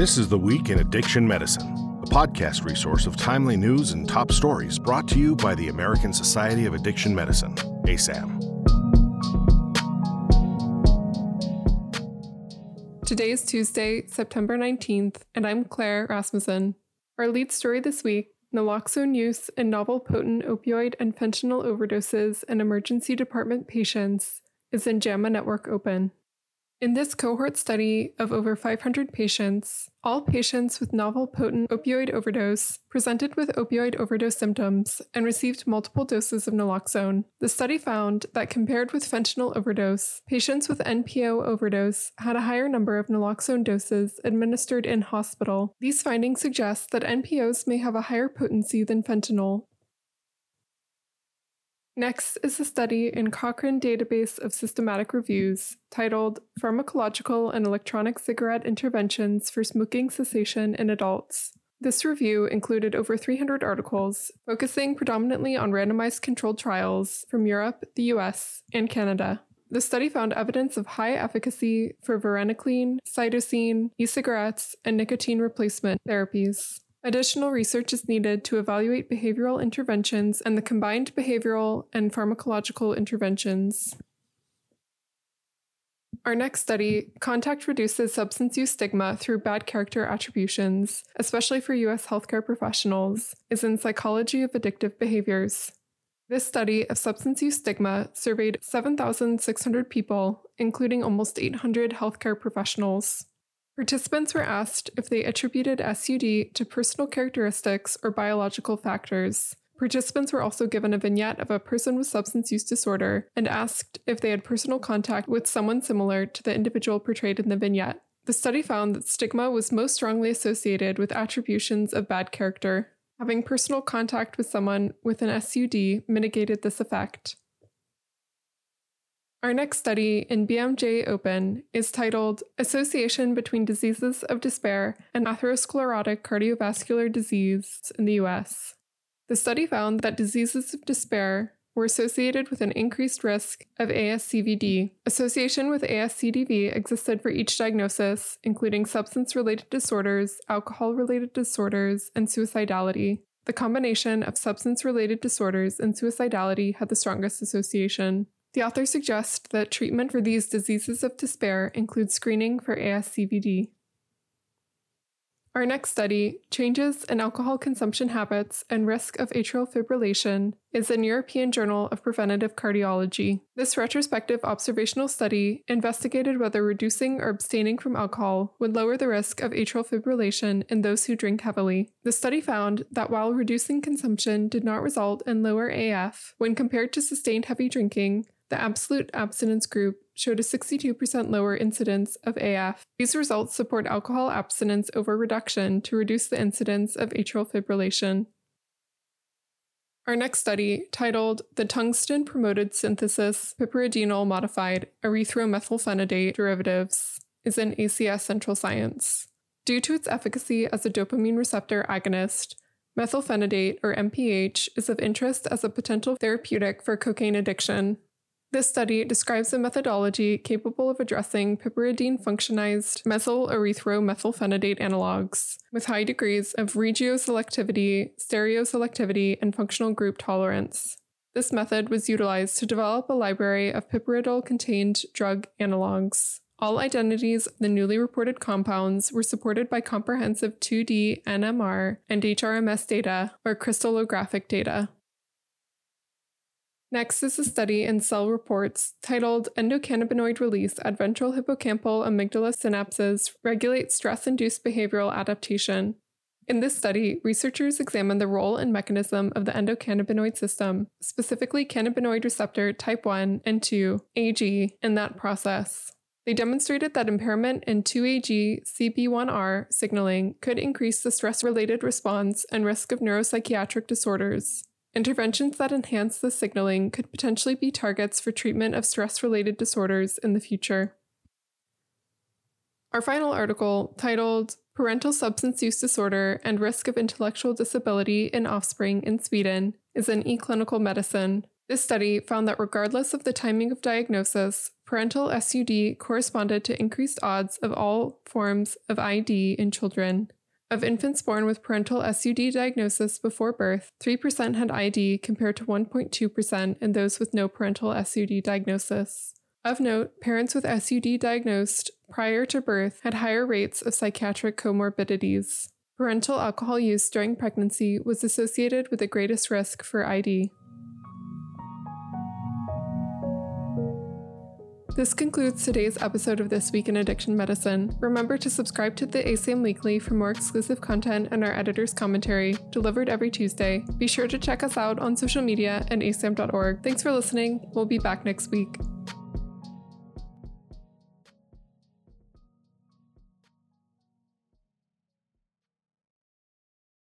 This is The Week in Addiction Medicine, a podcast resource of timely news and top stories brought to you by the American Society of Addiction Medicine, ASAM. Today is Tuesday, September 19th, and I'm Claire Rasmussen. Our lead story this week naloxone use in novel potent opioid and fentanyl overdoses in emergency department patients is in JAMA Network Open. In this cohort study of over 500 patients, all patients with novel potent opioid overdose presented with opioid overdose symptoms and received multiple doses of naloxone. The study found that compared with fentanyl overdose, patients with NPO overdose had a higher number of naloxone doses administered in hospital. These findings suggest that NPOs may have a higher potency than fentanyl Next is a study in Cochrane Database of Systematic Reviews titled Pharmacological and Electronic Cigarette Interventions for Smoking Cessation in Adults. This review included over 300 articles, focusing predominantly on randomized controlled trials from Europe, the US, and Canada. The study found evidence of high efficacy for varenicline, cytisine, e cigarettes, and nicotine replacement therapies. Additional research is needed to evaluate behavioral interventions and the combined behavioral and pharmacological interventions. Our next study, Contact Reduces Substance Use Stigma Through Bad Character Attributions, especially for U.S. healthcare professionals, is in Psychology of Addictive Behaviors. This study of substance use stigma surveyed 7,600 people, including almost 800 healthcare professionals. Participants were asked if they attributed SUD to personal characteristics or biological factors. Participants were also given a vignette of a person with substance use disorder and asked if they had personal contact with someone similar to the individual portrayed in the vignette. The study found that stigma was most strongly associated with attributions of bad character. Having personal contact with someone with an SUD mitigated this effect. Our next study in BMJ Open is titled Association Between Diseases of Despair and Atherosclerotic Cardiovascular Disease in the US. The study found that diseases of despair were associated with an increased risk of ASCVD. Association with ASCVD existed for each diagnosis, including substance related disorders, alcohol related disorders, and suicidality. The combination of substance related disorders and suicidality had the strongest association. The author suggests that treatment for these diseases of despair includes screening for ASCVD. Our next study, Changes in Alcohol Consumption Habits and Risk of Atrial Fibrillation, is in European Journal of Preventive Cardiology. This retrospective observational study investigated whether reducing or abstaining from alcohol would lower the risk of atrial fibrillation in those who drink heavily. The study found that while reducing consumption did not result in lower AF when compared to sustained heavy drinking, the absolute abstinence group showed a 62% lower incidence of AF. These results support alcohol abstinence over reduction to reduce the incidence of atrial fibrillation. Our next study, titled The Tungsten Promoted Synthesis Piperidinol Modified Erythromethylphenidate Derivatives, is in ACS Central Science. Due to its efficacy as a dopamine receptor agonist, methylphenidate, or MPH, is of interest as a potential therapeutic for cocaine addiction this study describes a methodology capable of addressing piperidine functionized methyl-erythromethylphenidate analogs with high degrees of regioselectivity, stereoselectivity, and functional group tolerance. This method was utilized to develop a library of piperidol contained drug analogs. All identities of the newly reported compounds were supported by comprehensive 2D NMR and HRMS data, or crystallographic data. Next is a study in Cell Reports titled Endocannabinoid Release at Ventral Hippocampal Amygdala Synapses Regulate Stress Induced Behavioral Adaptation. In this study, researchers examined the role and mechanism of the endocannabinoid system, specifically cannabinoid receptor type 1 and 2, AG, in that process. They demonstrated that impairment in 2AG CB1R signaling could increase the stress related response and risk of neuropsychiatric disorders. Interventions that enhance the signaling could potentially be targets for treatment of stress related disorders in the future. Our final article, titled Parental Substance Use Disorder and Risk of Intellectual Disability in Offspring in Sweden, is in eClinical Medicine. This study found that regardless of the timing of diagnosis, parental SUD corresponded to increased odds of all forms of ID in children. Of infants born with parental SUD diagnosis before birth, 3% had ID compared to 1.2% in those with no parental SUD diagnosis. Of note, parents with SUD diagnosed prior to birth had higher rates of psychiatric comorbidities. Parental alcohol use during pregnancy was associated with the greatest risk for ID. This concludes today's episode of This Week in Addiction Medicine. Remember to subscribe to the ASAM Weekly for more exclusive content and our editor's commentary, delivered every Tuesday. Be sure to check us out on social media and asam.org. Thanks for listening. We'll be back next week.